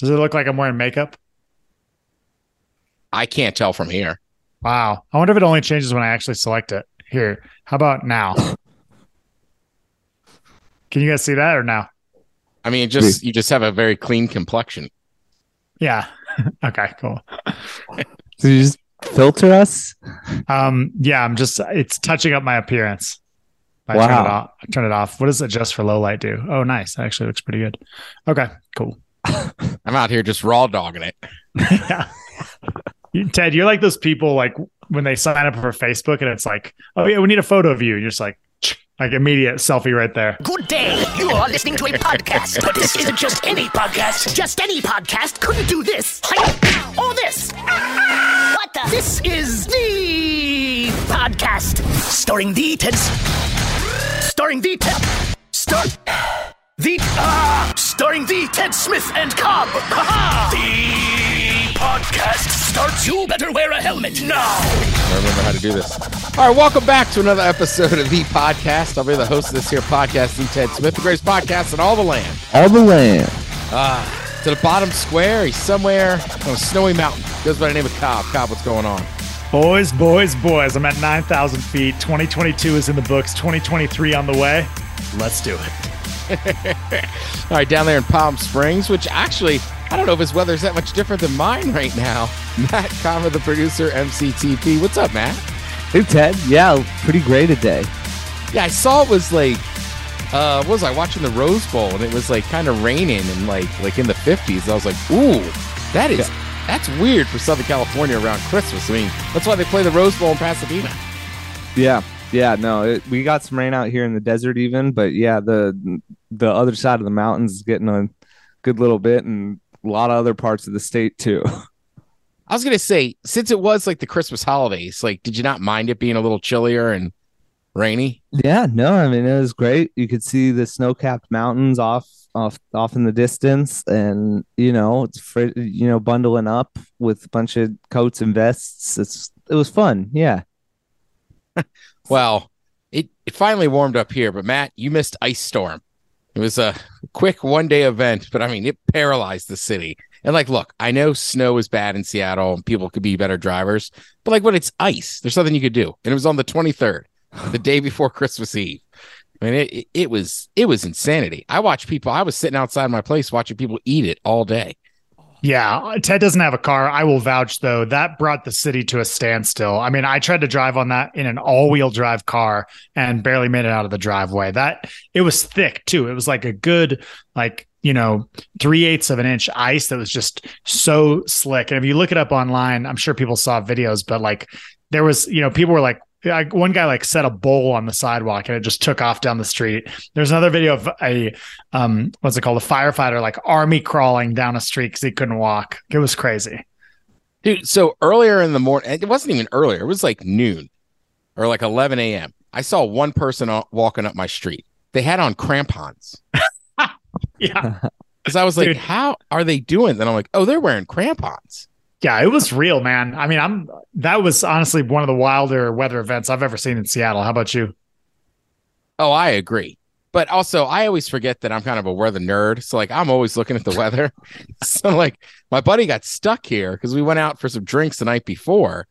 Does it look like I'm wearing makeup? I can't tell from here. Wow. I wonder if it only changes when I actually select it. Here, how about now? Can you guys see that or now? I mean, just you just have a very clean complexion. Yeah. okay, cool. Did you just filter us? Um, yeah, I'm just it's touching up my appearance. I Wow. turn it off. I turn it off. What does adjust for low light do? Oh, nice. That actually looks pretty good. Okay, cool. I'm out here just raw dogging it. yeah. You- Ted, you're like those people like when they sign up for Facebook and it's like, oh yeah, we need a photo of you. You're just like, like immediate selfie right there. Good day. You are listening to a podcast, but this isn't just any podcast. Just any podcast couldn't do this or this. What the? This is the podcast starring the Ted. Starring the Ted. Star. The uh, starring the Ted Smith and Cobb. Ha-ha! The podcast starts. You better wear a helmet now. I remember how to do this. All right, welcome back to another episode of the podcast. I'll be the host of this here podcast, the Ted Smith, the greatest podcast in all the land. All the land. Ah, to the bottom square. He's somewhere on a snowy mountain. Goes by the name of Cobb. Cobb, what's going on? Boys, boys, boys. I'm at 9,000 feet. 2022 is in the books. 2023 on the way. Let's do it. All right, down there in Palm Springs, which actually, I don't know if his weather's that much different than mine right now. Matt Comer, the producer, MCTP. What's up, Matt? Hey Ted. Yeah, pretty great today. Yeah, I saw it was like, uh, what was I watching the Rose Bowl and it was like kind of raining and like like in the 50s. I was like, ooh, that is that's weird for Southern California around Christmas. I mean, that's why they play the Rose Bowl in Pasadena. Yeah. Yeah, no, it, we got some rain out here in the desert even, but yeah, the the other side of the mountains is getting a good little bit and a lot of other parts of the state too. I was gonna say, since it was like the Christmas holidays, like, did you not mind it being a little chillier and rainy? Yeah, no, I mean it was great. You could see the snow-capped mountains off off off in the distance and you know, it's fr- you know bundling up with a bunch of coats and vests. It's it was fun. Yeah. Well, it, it finally warmed up here, but Matt, you missed Ice Storm. It was a quick one day event, but I mean, it paralyzed the city. And like, look, I know snow is bad in Seattle and people could be better drivers, but like when it's ice, there's nothing you could do. And it was on the 23rd, the day before Christmas Eve. I mean, it, it, it was it was insanity. I watched people. I was sitting outside my place watching people eat it all day. Yeah, Ted doesn't have a car. I will vouch though that brought the city to a standstill. I mean, I tried to drive on that in an all-wheel drive car and barely made it out of the driveway. That it was thick too. It was like a good like you know three eighths of an inch ice that was just so slick. And if you look it up online, I'm sure people saw videos, but like there was you know people were like. Like one guy like set a bowl on the sidewalk and it just took off down the street. There's another video of a um what's it called a firefighter like army crawling down a street because he couldn't walk. It was crazy. Dude, so earlier in the morning, it wasn't even earlier, it was like noon or like 11 a.m. I saw one person walking up my street. They had on crampons. Yeah. Because I was like, Dude. how are they doing? Then I'm like, oh, they're wearing crampons. Yeah, it was real, man. I mean, I'm that was honestly one of the wilder weather events I've ever seen in Seattle. How about you? Oh, I agree. But also, I always forget that I'm kind of a weather nerd. So, like, I'm always looking at the weather. so, like, my buddy got stuck here because we went out for some drinks the night before.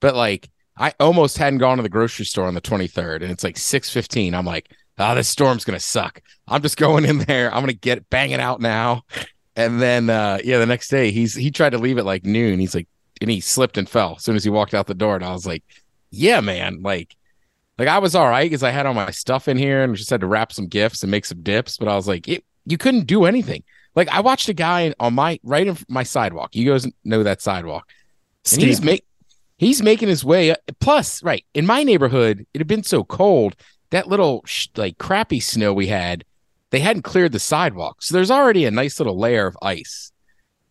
But, like, I almost hadn't gone to the grocery store on the 23rd, and it's like 6:15. I'm like, oh, this storm's gonna suck. I'm just going in there. I'm gonna get bang it out now. And then, uh, yeah, the next day he's he tried to leave at like noon. He's like, and he slipped and fell as soon as he walked out the door. And I was like, yeah, man, like. Like I was all right because I had all my stuff in here and just had to wrap some gifts and make some dips. But I was like, it, you couldn't do anything. Like I watched a guy on my right in my sidewalk. You guys know that sidewalk, and he's make he's making his way. Plus, right in my neighborhood, it had been so cold that little sh- like crappy snow we had, they hadn't cleared the sidewalk, so there's already a nice little layer of ice.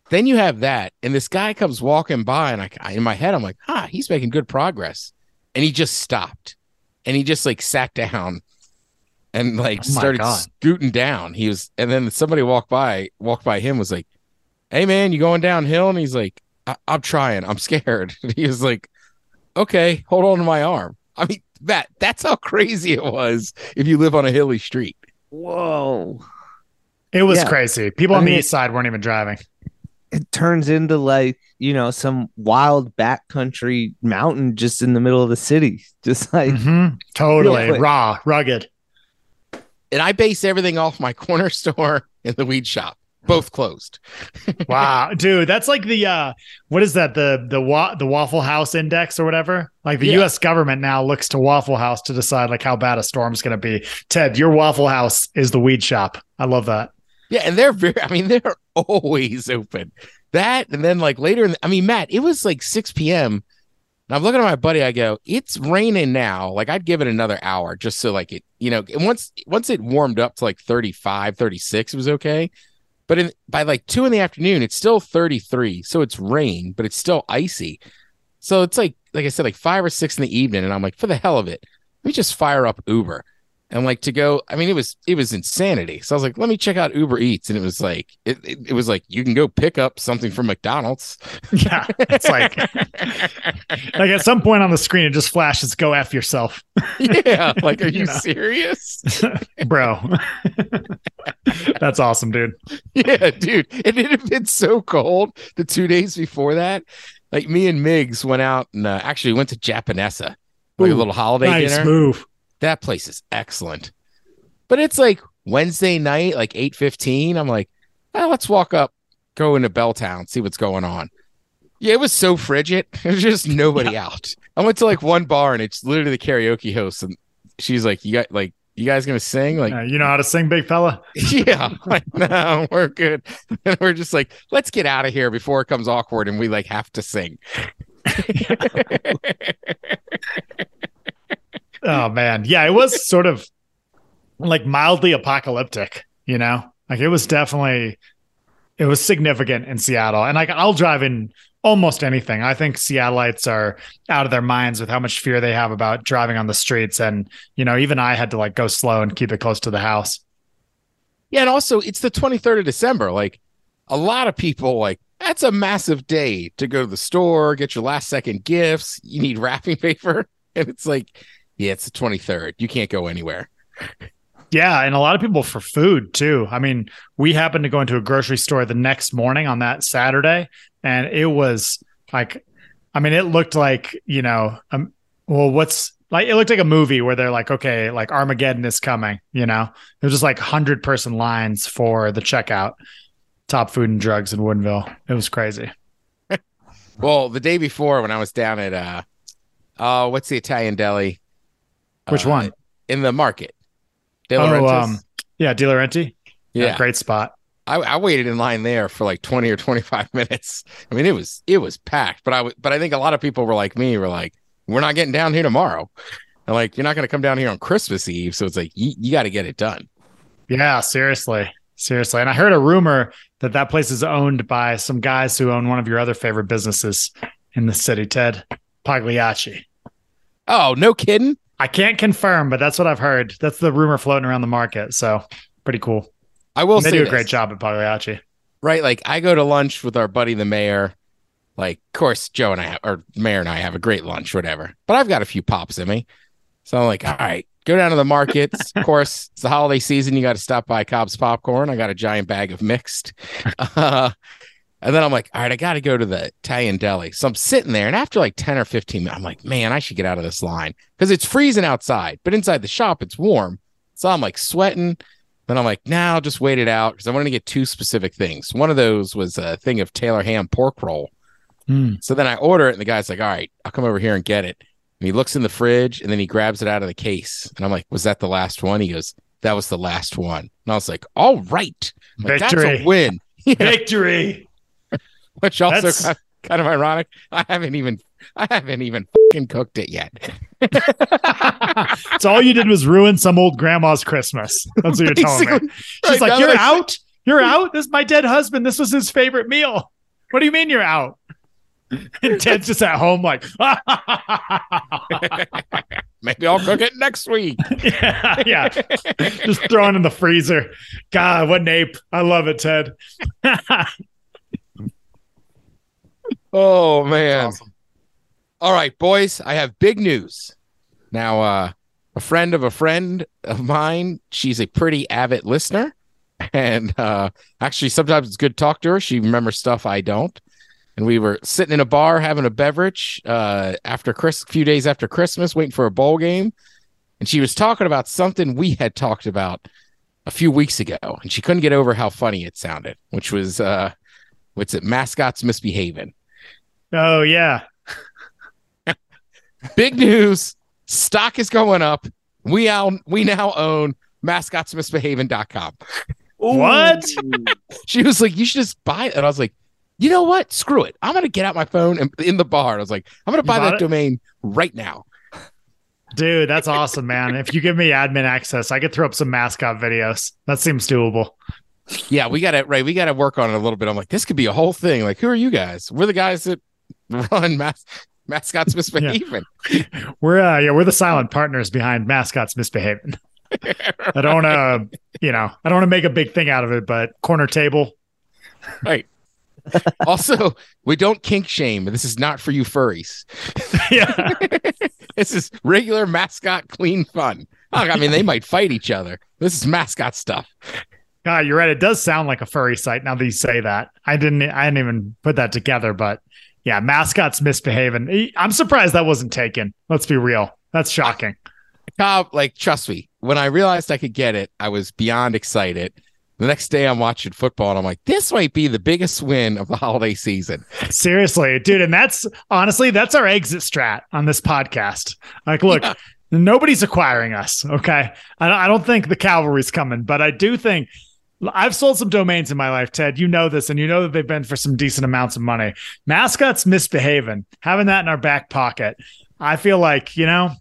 Then you have that, and this guy comes walking by, and I in my head I'm like, ah, he's making good progress, and he just stopped, and he just like sat down, and like Oh started God. scooting down. He was, and then somebody walked by, walked by him, was like, "Hey man, you going downhill?" And he's like, I- "I'm trying. I'm scared." And he was like, "Okay, hold on to my arm." I mean, that that's how crazy it was if you live on a hilly street. Whoa. It was Yeah. crazy. People I on the east side weren't even driving. It turns into like you know some wild backcountry mountain just in the middle of the city just like Mhm. Totally quick. raw, rugged. And I base everything off my corner store and the weed shop, both closed. Wow, dude, that's like the uh what is that? The the wa- the Waffle House index or whatever? Like the Yeah. US government now looks to Waffle House to decide like how bad a storm's going to be. Ted, your Waffle House is the weed shop. I love that. Yeah, and they're very I mean, they're always open. That and then like later in the, I mean, Matt, it was like 6 p.m. And I'm looking at my buddy, I go, it's raining now. Like I'd give it another hour just so like it, you know, and once once it warmed up to like 35, 36, it was okay. But in by like two in the afternoon, it's still 33. So it's rain, but it's still icy. So it's like like I said, like five or six in the evening, and I'm like, for the hell of it, let me just fire up Uber. And like to go, I mean, it was it was insanity. So I was like, let me check out Uber Eats, and it was like it, it, it was like you can go pick up something from McDonald's. Yeah, it's like like at some point on the screen it just flashes go f yourself, yeah, like are You you know. serious? bro. that's awesome, dude. yeah, dude. And it had been so cold the two days before that. Like me and Migs went out and uh, actually went to Japonessa like a little holiday Nice dinner. move. That place is excellent. But it's like Wednesday night, like 8:15. I'm like, "Ah, let's walk up, go into Belltown, see what's going on. Yeah, it was so frigid. There's just nobody out. I went to like one bar and it's literally the karaoke host, and she's like, You got like you guys gonna sing? Like, Uh, you know how to sing, big fella? yeah. Like, no, we're good. And we're just like, let's get out of here before it comes awkward and we like have to sing. Oh man, yeah, it was sort of like mildly apocalyptic, you know. Like it was definitely, it was significant in Seattle, and like I'll drive in almost anything. I think Seattleites are out of their minds with how much fear they have about driving on the streets, and you know, even I had to like go slow and keep it close to the house. Yeah, and also it's the 23rd of December. Like a lot of people like that's a massive day to go to the store, get your last second gifts. You need wrapping paper. And it's like, yeah, it's the 23rd. You can't go anywhere. Yeah, and a lot of people for food too. I mean, we happened to go into a grocery store the next morning on that Saturday, and it was like, I mean, it looked like you know, um, well, what's like it looked like a movie where they're like, okay, like Armageddon is coming. You know, it was just like hundred person lines for the checkout. Top food and drugs in Woodinville. It was crazy. Well, the day before when I was down at uh oh, what's the Italian deli? Which Uh, one? In the market. De Oh, um, Yeah, DeLaurenti. yeah. great spot. I, I waited in line there for like 20 or 25 minutes. I mean, it was it was packed, but I w- but I think a lot of people were like me, were like, we're not getting down here tomorrow. And like, you're not going to come down here on Christmas Eve, so it's like you, you got to get it done. Yeah, seriously. Seriously. And I heard a rumor that that place is owned by some guys who own one of your other favorite businesses in the city, Ted Pagliacci. Oh, no kidding. I can't confirm, but that's what I've heard. That's the rumor floating around the market. So pretty cool. I will they do a this, great job at Pagliacci. right? Like, I go to lunch with our buddy the mayor. Like, of course, Joe and I have, or mayor and I have a great lunch, whatever. But I've got a few pops in me, so I'm like, all right, go down to the markets. of course, it's the holiday season. You got to stop by Cobb's Popcorn. I got a giant bag of mixed. Uh, and then I'm like, all right, I got to go to the Italian deli. So I'm sitting there, and after like 10 or 15 minutes, I'm like, man, I should get out of this line because it's freezing outside, but inside the shop, it's warm. So I'm like sweating. Then I'm like, now nah, I'll just wait it out because I wanted to get two specific things. One of those was a thing of Taylor ham pork roll. Hmm. So then I order it, and the guy's like, all right, I'll come over here and get it. And he looks in the fridge, and then he grabs it out of the case. And I'm like, was that the last one? He goes, that was the last one. And I was like, all right. Like, That's Victory. a win. Yeah, Victory. Which also kind, kind of ironic. I haven't even I haven't even fucking cooked it yet. so all you did was ruin some old grandma's Christmas. That's what you're telling me. She's right, like, You're out? You're out? This is my dead husband. This was his favorite meal. What do you mean you're out? And Ted's just at home, like, Maybe I'll cook it next week. yeah, yeah. Just throwing in the freezer. God, what an ape. I love it, Ted. Oh man. Awesome. All right, boys, I have big news. Now, uh, a friend of a friend of mine, she's a pretty avid listener. And uh, actually, sometimes it's good to talk to her. She remembers stuff I don't. And we were sitting in a bar having a beverage uh, after Chris, a few days after Christmas, waiting for a bowl game. And she was talking about something we had talked about a few weeks ago, and she couldn't get over how funny it sounded, which was uh, what's it? Mascots misbehaving. Oh yeah. Big news. Stock is going up. We now we now own mascotsmisbehaving.com. What? She was like, you should just buy it. And I was like, you know what? Screw it. I'm gonna get out my phone and in the bar. I was like, I'm gonna buy that it? domain right now. Dude, that's awesome, man. If you give me admin access, I could throw up some mascot videos. That seems doable. Yeah, we gotta right. We gotta work on it a little bit. I'm like, this could be a whole thing. Like, who are you guys? We're the guys that run mas- mascots misbehaving. We're uh yeah, we're the silent partners behind mascots misbehaving. I don't want uh you know, I don't want to make a big thing out of it, but corner table. Right. also, we don't kink shame. This is not for you furries. yeah. This is regular mascot clean fun. I mean, they might fight each other. This is mascot stuff. God, you're right. It does sound like a furry site now that you say that. I didn't I didn't even put that together, but yeah, mascots misbehaving. I'm surprised that wasn't taken. Let's be real. That's shocking. Cobb, like, trust me, when I realized I could get it, I was beyond excited. The next day, I'm watching football, and I'm like, this might be the biggest win of the holiday season. Seriously, dude. And that's honestly, that's our exit strat on this podcast. Like, look, Yeah. nobody's acquiring us. Okay. I don't, I don't think the cavalry's coming, but I do think I've sold some domains in my life, Ted. You know this, and you know that they've been for some decent amounts of money. Mascots misbehaving, having that in our back pocket. I feel like, you know,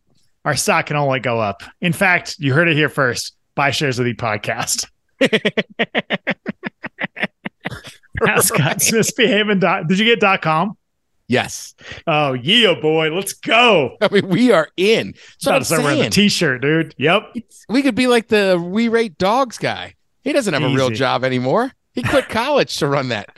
our stock can only go up. In fact, you heard it here first. Buy shares of the podcast. Mascots misbehaving. Dot, did you get dot com? Yes. Oh, yeah, boy. Let's go. I mean, we are in. So I'm to wearing the t shirt, dude. Yep. it's- we could be like the we rate dogs guy. He doesn't have a real job anymore. He quit college to run that.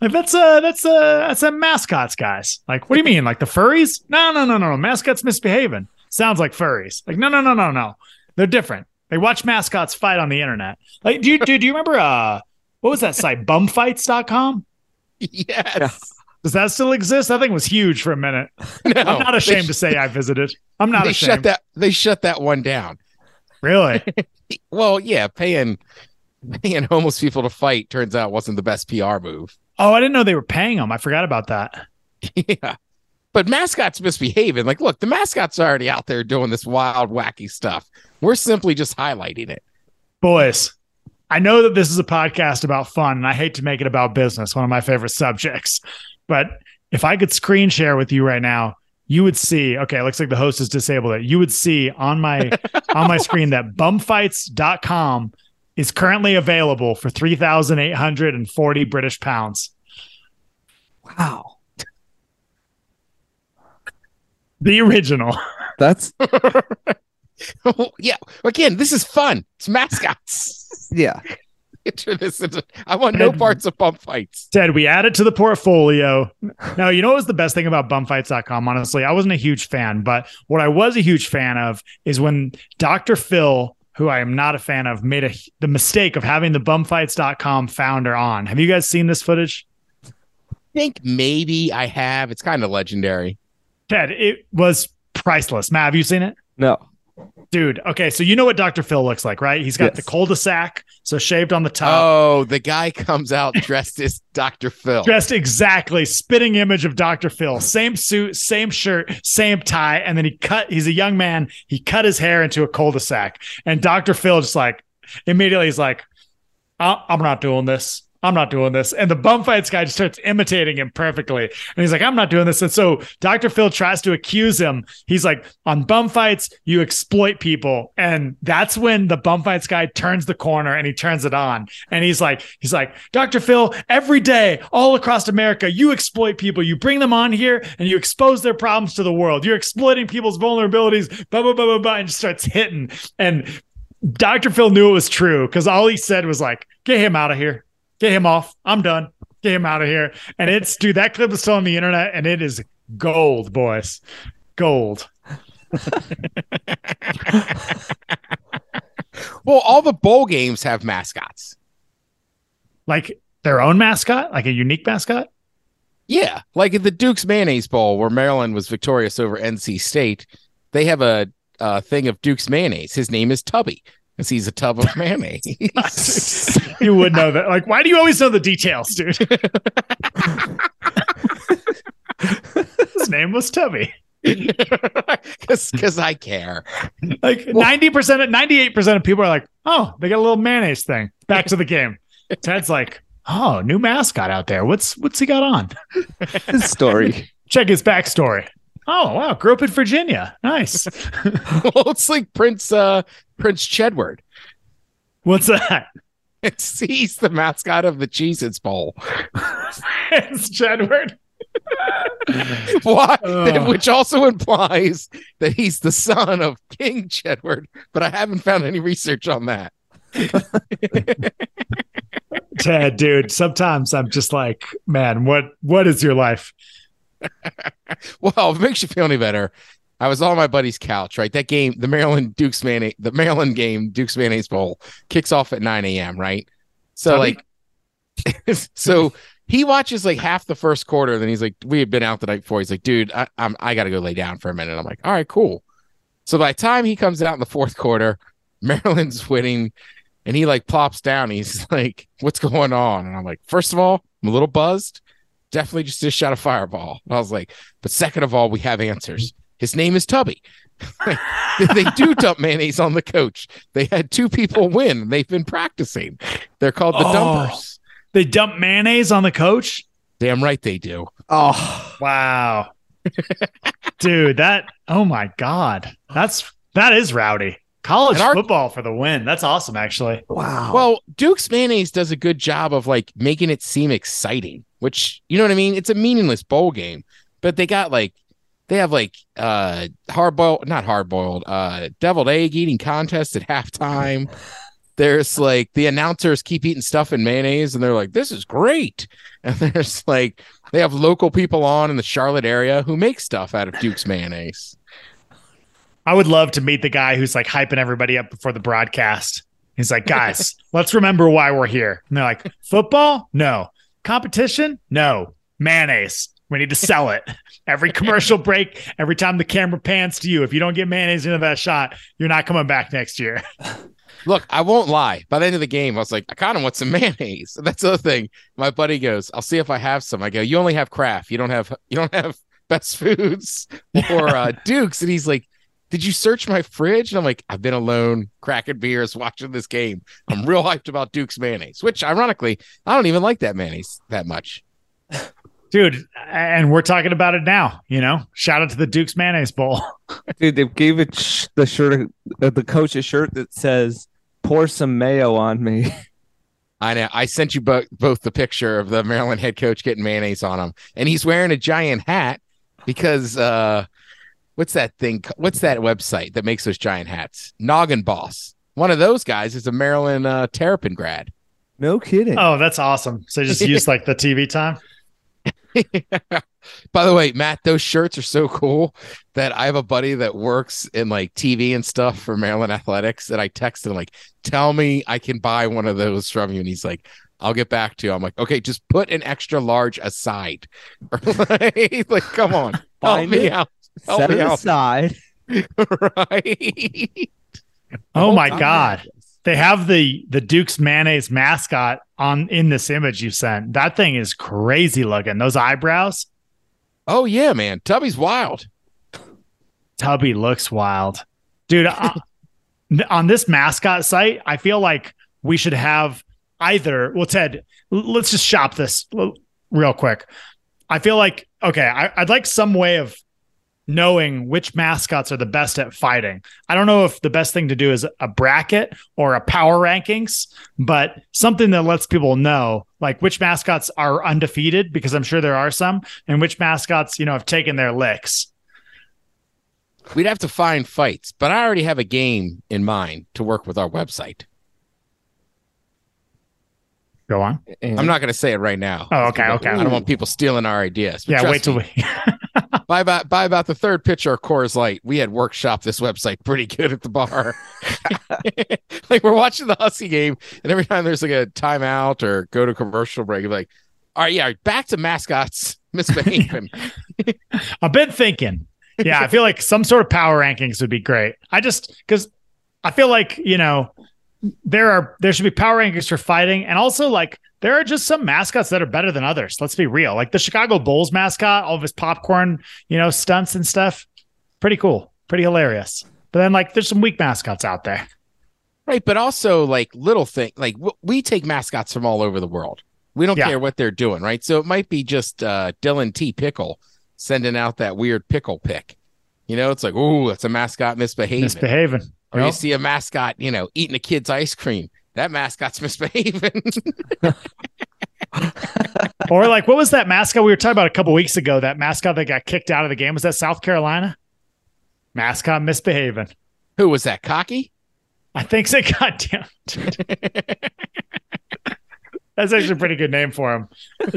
Like that's uh that's uh that's a mascots, guys. Like, what do you mean? Like the furries? No, no, no, no, no. Mascots misbehaving. Sounds like furries. Like, no, no, no, no, no. They're different. They watch mascots fight on the internet. Like, do you do, do you remember uh what was that site? Bumfights.com? Yes. Does that still exist? That thing was huge for a minute. No, I'm not ashamed sh- to say I visited. I'm not they ashamed. shut that. They shut that one down. Really? Well, yeah, paying paying homeless people to fight turns out wasn't the best PR move. Oh, I didn't know they were paying them. I forgot about that. yeah. But mascots misbehaving. Like, look, the mascot's are already out there doing this wild, wacky stuff. We're simply just highlighting it. Boys, I know that this is a podcast about fun, and I hate to make it about business, one of my favorite subjects. But if I could screen share with you right now, you would see, okay, it looks like the host has disabled it. You would see on my on my screen that bumfights.com is currently available for 3,840 British pounds. Wow. The original. That's yeah. Again, this is fun. It's mascots. yeah. Turn this into- I want no And- parts of bump fights. Ted, we add it to the portfolio. Now, you know what was the best thing about bumfights.com? Honestly, I wasn't a huge fan, but what I was a huge fan of is when Dr. Phil, who I am not a fan of, made a, the mistake of having the bumfights.com founder on. Have you guys seen this footage? I think maybe I have. It's kind of legendary. Ted, it was priceless. Matt, have you seen it? No. Dude, okay, so you know what Dr. Phil looks like, right? He's got Yes. the cul-de-sac, so shaved on the top. Oh, the guy comes out dressed as Dr. Phil. dressed exactly spitting image of dr phil same suit same shirt same tie and then he cut he's a young man he cut his hair into a cul-de-sac and dr phil just like immediately he's like "I- i'm not doing this i'm not doing this. And the bum fights guy just starts imitating him perfectly. And he's like i'm not doing this. And so dr phil tries to accuse him. He's like on bum fights you exploit people. And that's when the bum fights guy turns the corner and he turns it on. And he's like he's like dr phil every day all across america you exploit people. You bring them on here and you expose their problems to the world. You're exploiting people's vulnerabilities blah blah blah blah blah and just starts hitting. And dr phil knew it was true because all he said was like get him out of here get him off. I'm done. Get him out of here. And it's dude that clip is still on the internet and it is gold boys. Gold. Well, all the bowl games have mascots. Like their own mascot, like a unique mascot. Yeah, like at the Duke's Mayonnaise Bowl, where Maryland was victorious over NC State, they have a, a thing of Duke's mayonnaise. His name is Tubby, because he's a tub of mayonnaise. you would know that. Like, why do you always know the details, dude? His name was Tubby. Because I care. Like ninety percent, ninety-eight percent of people are like, "Oh, they got a little mayonnaise thing." Back to the game. Ted's like, "Oh, new mascot out there. What's what's he got on?" His story. Check his backstory. Oh wow, grew up in Virginia. Nice. well, it's like Prince uh Prince Chedward. What's that? It's he's the mascot of the Cheez Its Bowl. it's Chedward. Why? Ugh. Which also implies that he's the son of King Chedward, but I haven't found any research on that. Ted, dude. Sometimes I'm just like, man, what what is your life? Well, it makes you feel any better, I was on my buddy's couch, right? That game, the Maryland Dukes Mayonnaise, the Maryland game, Dukes Mayonnaise Bowl, kicks off at 9 a.m., right? So, like, so he watches like half the first quarter. Then he's like, we had been out the night before. He's like, dude, I, I'm, I got to go lay down for a minute. I'm like, all right, cool. So by the time he comes out in the fourth quarter, Maryland's winning and he like plops down. He's like, what's going on? And I'm like, first of all, I'm a little buzzed. Definitely just a shot of fireball. And I was like, but second of all, we have answers. His name is Tubby. they do dump mayonnaise on the coach. They had two people win. They've been practicing. They're called the Oh. dumpers. They dump mayonnaise on the coach. Damn right they do. Oh, Wow. Dude, that oh my god. That's that is rowdy. College our- football for the win. That's awesome actually. wow. Well, Duke's mayonnaise does a good job of like making it seem exciting, which you know what I mean? It's a meaningless bowl game, but they got like they have like uh hard boiled not hard boiled, uh deviled egg eating contest at halftime. There's like the announcers keep eating stuff in mayonnaise and they're like, This is great. And there's like they have local people on in the Charlotte area who make stuff out of Duke's mayonnaise. I would love to meet the guy who's like hyping everybody up before the broadcast. He's like, guys, let's remember why we're here. And they're like, football? No. Competition? No. Mayonnaise. We need to sell it. Every commercial break, every time the camera pans to you, if you don't get mayonnaise into that shot, you're not coming back next year. Look, I won't lie. By the end of the game, I was like, I kind of want some mayonnaise. That's the other thing. My buddy goes, I'll see if I have some. I go, you only have Kraft. You don't have you don't have best foods or uh, Dukes. And he's like, Did you search my fridge? And I'm like, I've been alone, cracking beers, watching this game. I'm real hyped about Duke's mayonnaise, which ironically, I don't even like that mayonnaise that much. Dude, and we're talking about it now, you know? Shout out to the Duke's Mayonnaise Bowl. dude, they gave it sh- the shirt, uh, the coach's shirt that says "Pour some mayo on me." I know. I sent you both both the picture of the Maryland head coach getting mayonnaise on him, and he's wearing a giant hat because uh, what's that thing? What's that website that makes those giant hats? Noggin Boss. One of those guys is a Maryland uh, Terrapin grad. No kidding. Oh, that's awesome. So just use like the TV time. By the way, Matt, those shirts are so cool that I have a buddy that works in like TV and stuff for Maryland Athletics. And I texted him, like, tell me I can buy one of those from you. And he's like, I'll get back to you. I'm like, okay, just put an extra large aside. like, like, come on, help Find me it. out. Help Set it out. aside. right. Oh my God. They have the the Duke's mayonnaise mascot on in this image you sent. That thing is crazy looking. Those eyebrows. Oh yeah, man. Tubby's wild. Tubby looks wild. Dude, uh, on this mascot site, I feel like we should have either, well, Ted, let's just shop this real quick. I feel like, okay, I, I'd like some way of knowing which mascots are the best at fighting. I don't know if the best thing to do is a bracket or a power rankings, but something that lets people know like which mascots are undefeated, because I'm sure there are some, and which mascots, you know, have taken their licks. We'd have to find fights, but I already have a game in mind to work with our website. Go on. I'm not going to say it right now. Oh, okay, okay. I don't want people stealing our ideas. Yeah, trust wait till me, we. By about by about the third pitcher of Coors Light, we had workshop this website pretty good at the bar. like we're watching the Husky game, and every time there's like a timeout or go to commercial break, you're like, all right, yeah, back to mascots misbehaving. I've been thinking. Yeah, I feel like some sort of power rankings would be great. I just because I feel like you know there are there should be power rankings for fighting, and also like there are just some mascots that are better than others. Let's be real. Like the Chicago Bulls mascot, all of his popcorn, you know, stunts and stuff, pretty cool, pretty hilarious. But then like there's some weak mascots out there. Right, but also like little thing, like w- we take mascots from all over the world. We don't Yeah. care what they're doing, right? So it might be just uh, Dylan T. Pickle sending out that weird pickle pick. You know, it's like, oh, that's a mascot misbehaving. Misbehaving. or you see a mascot, you know, eating a kid's ice cream. That mascot's misbehaving. or like what was that mascot we were talking about a couple weeks ago? That mascot that got kicked out of the game was that South Carolina mascot misbehaving. Who was that? Cocky? I think so. Goddamn. That's actually a pretty good name for him.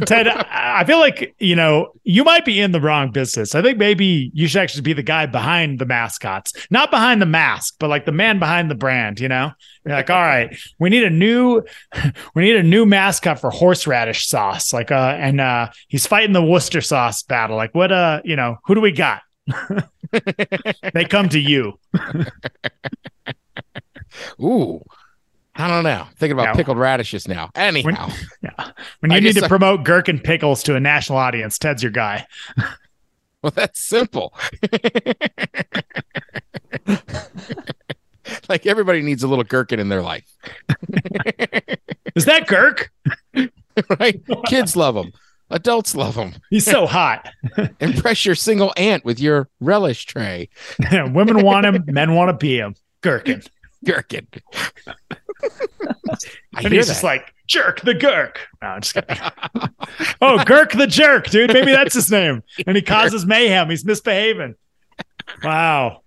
Ted, I feel like, you know, you might be in the wrong business. I think maybe you should actually be the guy behind the mascots, not behind the mask, but like the man behind the brand, you know? You're like, all right, we need a new we need a new mascot for horseradish sauce. Like uh and uh he's fighting the Worcester sauce battle. Like what uh, you know, who do we got? they come to you. Ooh. I don't know. Thinking about pickled radishes now. Anyhow, Yeah. When you I need to I- promote gherkin pickles to a national audience, Ted's your guy. well, that's simple. like everybody needs a little gherkin in their life, Is that Girk? right? Kids love them. Adults love them. He's so hot. Impress your single aunt with your relish tray. Women want him, men want to be him. Gherkin. Gherkin. I And hear he's that. just like, jerk the Gurk. No, I'm just kidding. oh, Gurk the jerk, dude. Maybe that's his name. And he causes mayhem. He's misbehaving. Wow.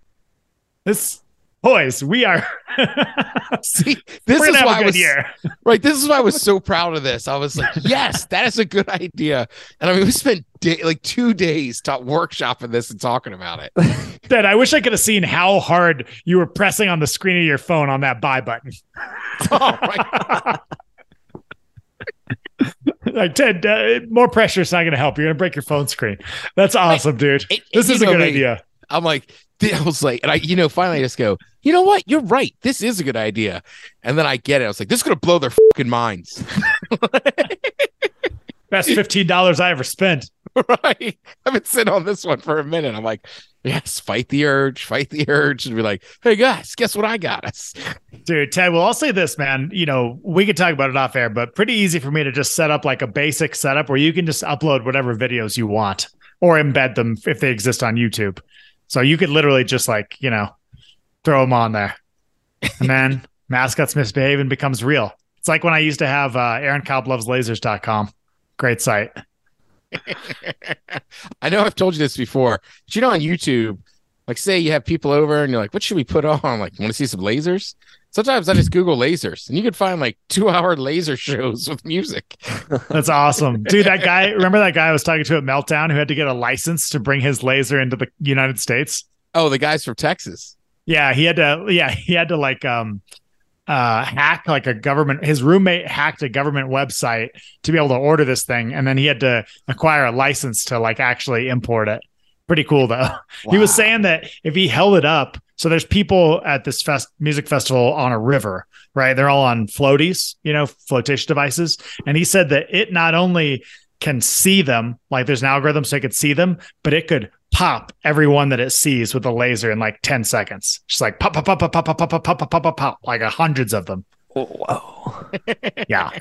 This boys, we are See, this is why I was year. right. This is why I was so proud of this. I was like, yes, that is a good idea. And I mean, we spent day, like two days ta- workshopping this and talking about it. Ted, I wish I could have seen how hard you were pressing on the screen of your phone on that buy button. Oh my like Ted, uh, more pressure is not going to help. You're going to break your phone screen. That's awesome, dude. It- This is a good me. idea. I'm like, I was like, and I, you know, finally I just go, you know what? You're right. This is a good idea. And then I get it. I was like, this is going to blow their fucking minds. Best fifteen dollars I ever spent. right. I've been sitting on this one for a minute. I'm like, yes, fight the urge, fight the urge. And be like, hey guys, guess what I got us? Dude, Ted, well, I'll say this, man. You know, we could talk about it off air, but pretty easy for me to just set up like a basic setup where you can just upload whatever videos you want or embed them if they exist on YouTube. So you could literally just like, you know, throw them on there. And then mascots misbehave and becomes real. It's like when I used to have uh, Aaron Cobb loves lasers.com. Great site. I know I've told you this before, but you know, on YouTube, like say you have people over and you're like, what should we put on? Like, want to see some lasers? Sometimes I just Google lasers and you can find like two hour laser shows with music. That's awesome. Dude, that guy, remember that guy I was talking to at Meltdown who had to get a license to bring his laser into the United States? Oh, the guys from Texas. Yeah, he had to yeah, he had to like um uh hack like a government his roommate hacked a government website to be able to order this thing and then he had to acquire a license to like actually import it. Pretty cool though. He was saying that if he held it up, so there's people at this fest music festival on a river, right? They're all on floaties, you know, flotation devices. And he said that it not only can see them, like there's an algorithm so it could see them, but it could pop everyone that it sees with a laser in like 10 seconds. Just like pop, pop, pop, pop, pop, pop, pop, pop, pop, pop, pop, pop, like hundreds of them. Whoa. Yeah.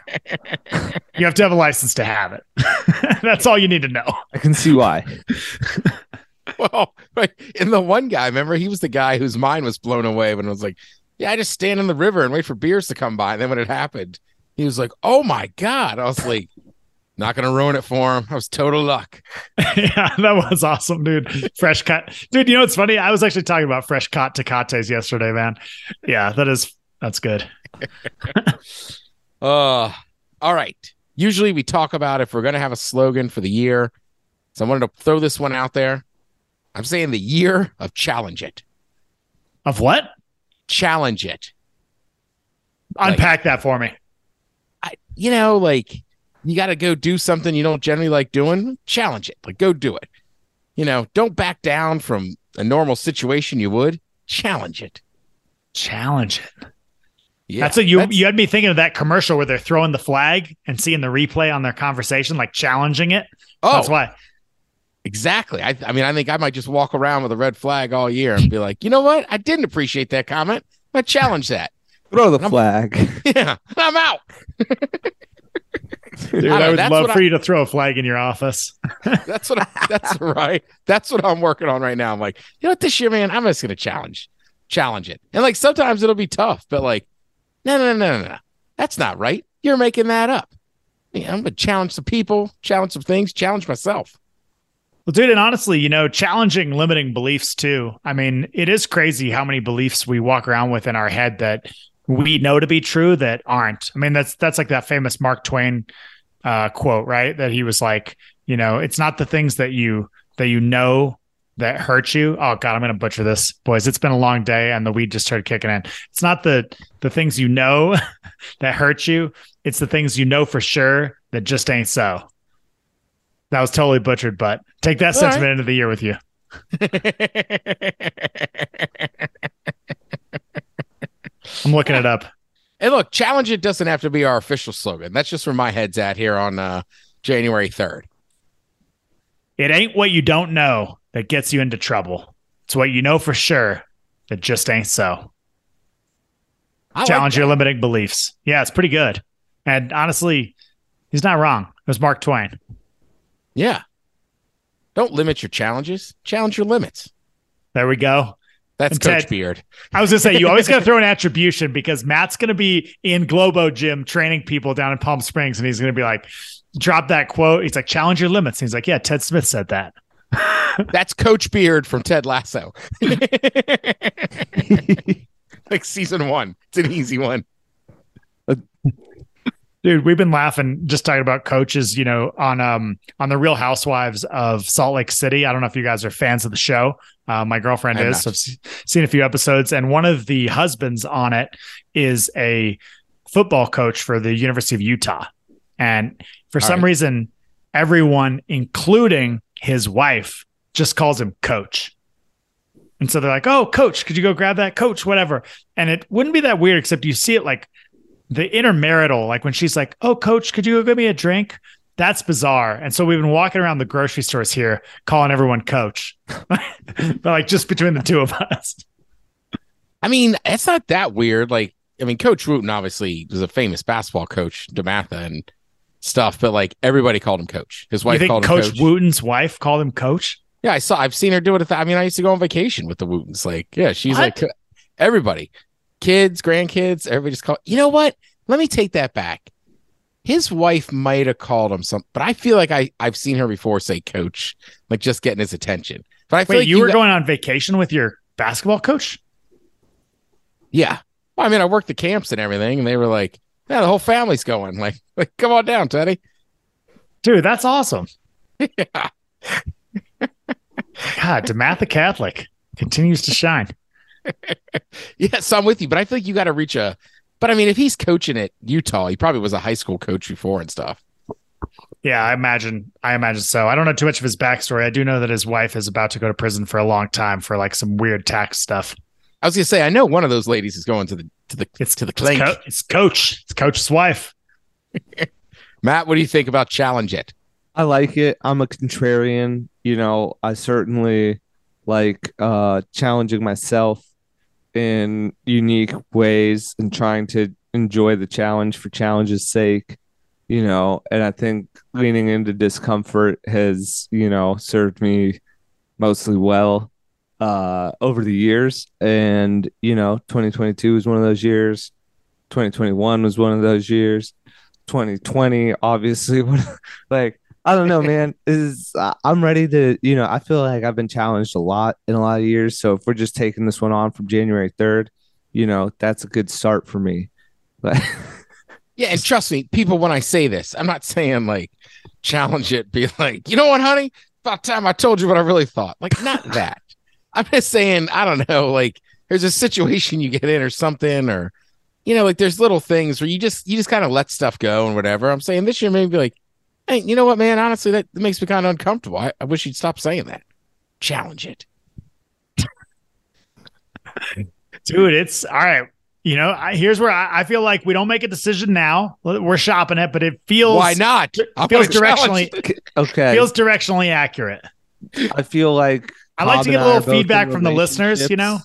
you have to have a license to have it. That's all you need to know. I can see why. Well, right. And the one guy, remember, he was the guy whose mind was blown away when it was like, yeah, I just stand in the river and wait for beers to come by. And then when it happened, he was like, oh my God. I was like, not going to ruin it for him. I was total luck. yeah, that was awesome, dude. Fresh cut. Dude, you know what's funny? I was actually talking about fresh cut tecates yesterday, man. Yeah, that is that's good. Uh, all right. Usually we talk about if we're going to have a slogan for the year. So I wanted to throw this one out there. I'm saying the year of challenge it. Of what? Challenge it. Like- Unpack that for me. I, you know, like you got to go do something you don't generally like doing. Challenge it. Like go do it. You know, don't back down from a normal situation you would. Challenge it. Challenge it. Yeah, that's what you that's- you had me thinking of that commercial where they're throwing the flag and seeing the replay on their conversation, like challenging it. Oh, That's why. Exactly. I, I mean, I think I might just walk around with a red flag all year and be like, you know what? I didn't appreciate that comment. I challenge that. Throw the flag. Yeah, I'm out. Dude, I I, would love for I- you to throw a flag in your office. That's what. I, that's right. That's what I'm working on right now. I'm like, you know what? This year, man, I'm just gonna challenge, challenge it. And like sometimes it'll be tough, but like, no, no, no, no, no. That's not right. You're making that up. Yeah, I'm gonna challenge some people, challenge some things, challenge myself. Well, dude, and honestly, you know, challenging limiting beliefs too. I mean, it is crazy how many beliefs we walk around with in our head that we know to be true that aren't. I mean, that's that's like that famous Mark Twain uh, quote, right? That he was like, you know, it's not the things that you that you know that hurt you. Oh God, I'm gonna butcher this, boys. It's been a long day, and the weed just started kicking in. It's not the the things you know that hurt you. It's the things you know for sure that just ain't so. That was totally butchered, but take that All sentiment right. into the year with you. I'm looking it up. And look, challenge it doesn't have to be our official slogan. That's just where my head's at here on uh, January 3rd. It ain't what you don't know that gets you into trouble. It's what you know for sure that just ain't so. I Challenge that. your limiting beliefs. Yeah, it's pretty good. And honestly, he's not wrong. It was Mark Twain. Yeah. Don't limit your challenges. Challenge your limits. There we go. That's And Coach Ted- Beard. I was gonna say you always gotta throw an attribution because Matt's gonna be in Globo Gym training people down in Palm Springs, and he's gonna be like, drop that quote. He's like, challenge your limits. And he's like, yeah, Ted Smith said that. That's Coach Beard from Ted Lasso. like season one. It's an easy one. Dude, we've been laughing just talking about coaches, you know, on um on the Real Housewives of Salt Lake City. I don't know if you guys are fans of the show. Uh, my girlfriend I'm is. So I've seen a few episodes, and one of the husbands on it is a football coach for the University of Utah. And for All some right. reason, everyone, including his wife, just calls him coach. And so they're like, "Oh, coach, could you go grab that coach, whatever?" And it wouldn't be that weird, except you see it like the intermarital, like when she's like, "Oh, coach, could you go get me a drink?" That's bizarre. And so we've been walking around the grocery stores here, calling everyone coach, but like just between the two of us. I mean, it's not that weird. Like, I mean, Coach Wootten obviously was a famous basketball coach, DeMatha and stuff, but like everybody called him coach. His wife called him Coach, coach. Wootten's wife called him coach? Yeah, I saw. I've seen her do it. I mean, I used to go on vacation with the Woottens. Like, yeah, she's What? like everybody, kids, grandkids, everybody just call. You know what? Let me take that back. His wife might have called him something, but I feel like I I've seen her before say coach, like just getting his attention. But I feel Wait, like you were got- going on vacation with your basketball coach? Yeah. Well, I mean, I worked the camps and everything, and they were like, "Yeah, the whole family's going." Like, like, come on down, Teddy. Dude, that's awesome. yeah. God, DeMatha Catholic continues to shine. Yeah, so I'm with you, but I feel like you got to reach a. But I mean, if he's coaching at Utah, he probably was a high school coach before and stuff. Yeah, I imagine. I imagine so. I don't know too much of his backstory. I do know that his wife is about to go to prison for a long time for like some weird tax stuff. I was gonna say, I know one of those ladies is going to the to the It's to the It's. Co- it's Coach. It's Coach's wife. Matt, what do you think about challenge it? I like it. I'm a contrarian. You know, I certainly like uh challenging myself in unique ways and trying to enjoy the challenge for challenge's sake. You know, and I think leaning into discomfort has, you know, served me mostly well uh over the years. And, you know, 2022 was one of those years. 2021 was one of those years. 2020 obviously like I don't know, man. Is I'm ready to, you know, I feel like I've been challenged a lot in a lot of years. So if we're just taking this one on from January 3rd, you know, that's a good start for me. But Yeah, and trust me, people, when I say this, I'm not saying like challenge it, be like, you know what, honey, about time I told you what I really thought. Like, not that. I'm just saying, I don't know, like there's a situation you get in or something, or you know, like there's little things where you just you just kind of let stuff go and whatever. I'm saying this year maybe like, hey, you know what, man? Honestly, that, that makes me kind of uncomfortable. I, I wish you'd stop saying that. Challenge it. Dude, it's all right. You know, I, here's where I, I feel like we don't make a decision now. We're shopping it, but it feels Why not? I'm feels directionally. Okay. feels directionally accurate. I feel like I like Cobb to get a little are both in feedback from the listeners, you know?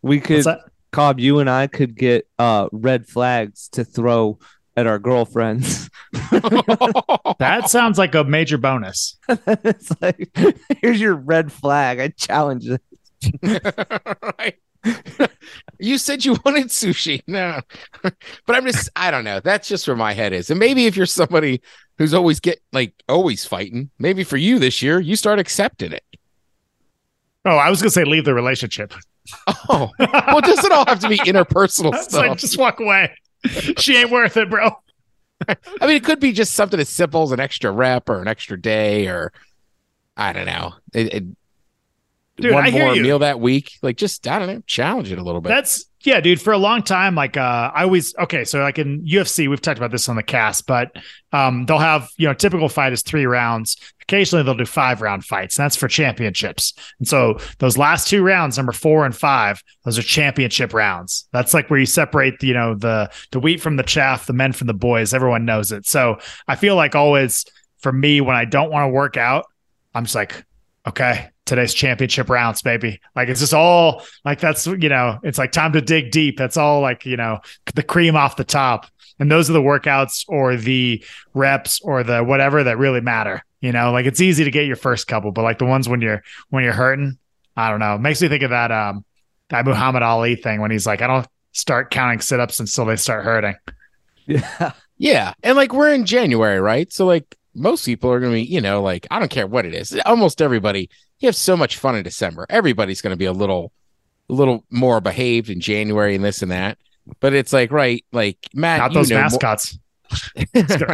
We could that? Cobb, you and I could get uh red flags to throw at our girlfriends. That sounds like a major bonus. it's like here's your red flag. I challenge it. right. you said you wanted sushi. No. but I'm just I don't know. That's just where my head is. And maybe if you're somebody who's always get like always fighting, maybe for you this year, you start accepting it. Oh, I was gonna say leave the relationship. Oh, well, does it all have to be interpersonal It's like stuff? just walk away. she ain't worth it, bro. I mean, it could be just something as simple as an extra rep or an extra day, or I don't know. It, it, Dude, one I more meal that week. Like, just I don't know, challenge it a little bit. That's yeah, dude. For a long time, like uh, I always okay. So like in UFC, we've talked about this on the cast, but um, they'll have you know typical fight is three rounds. Occasionally, they'll do five round fights. And that's for championships. And so those last two rounds, number four and five, those are championship rounds. That's like where you separate you know the the wheat from the chaff, the men from the boys. Everyone knows it. So I feel like always for me when I don't want to work out, I'm just like, okay, today's championship rounds, baby. Like it's just all like that's you know, it's like time to dig deep. That's all like, you know, the cream off the top. And those are the workouts or the reps or the whatever that really matter. You know, like it's easy to get your first couple, but like the ones when you're when you're hurting, I don't know. It makes me think of that um that Muhammad Ali thing when he's like, I don't start counting sit-ups until they start hurting. Yeah. Yeah. And like we're in January, right? So like most people are going to be, you know, like I don't care what it is. Almost everybody, you have so much fun in December. Everybody's going to be a little, a little more behaved in January and this and that. But it's like, right, like Matt, Not you those know more- mascots.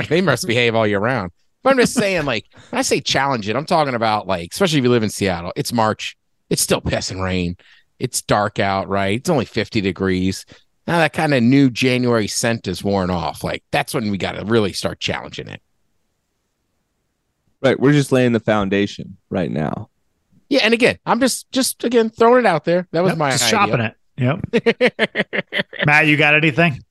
they must behave all year round. But I'm just saying, like, when I say challenge it, I'm talking about like, especially if you live in Seattle, it's March, it's still pissing rain, it's dark out, right? It's only 50 degrees. Now that kind of new January scent is worn off. Like, that's when we got to really start challenging it. Right. We're just laying the foundation right now. Yeah, and again, I'm just just again throwing it out there. That was Yep, my just idea. shopping it. Yep. Matt, you got anything?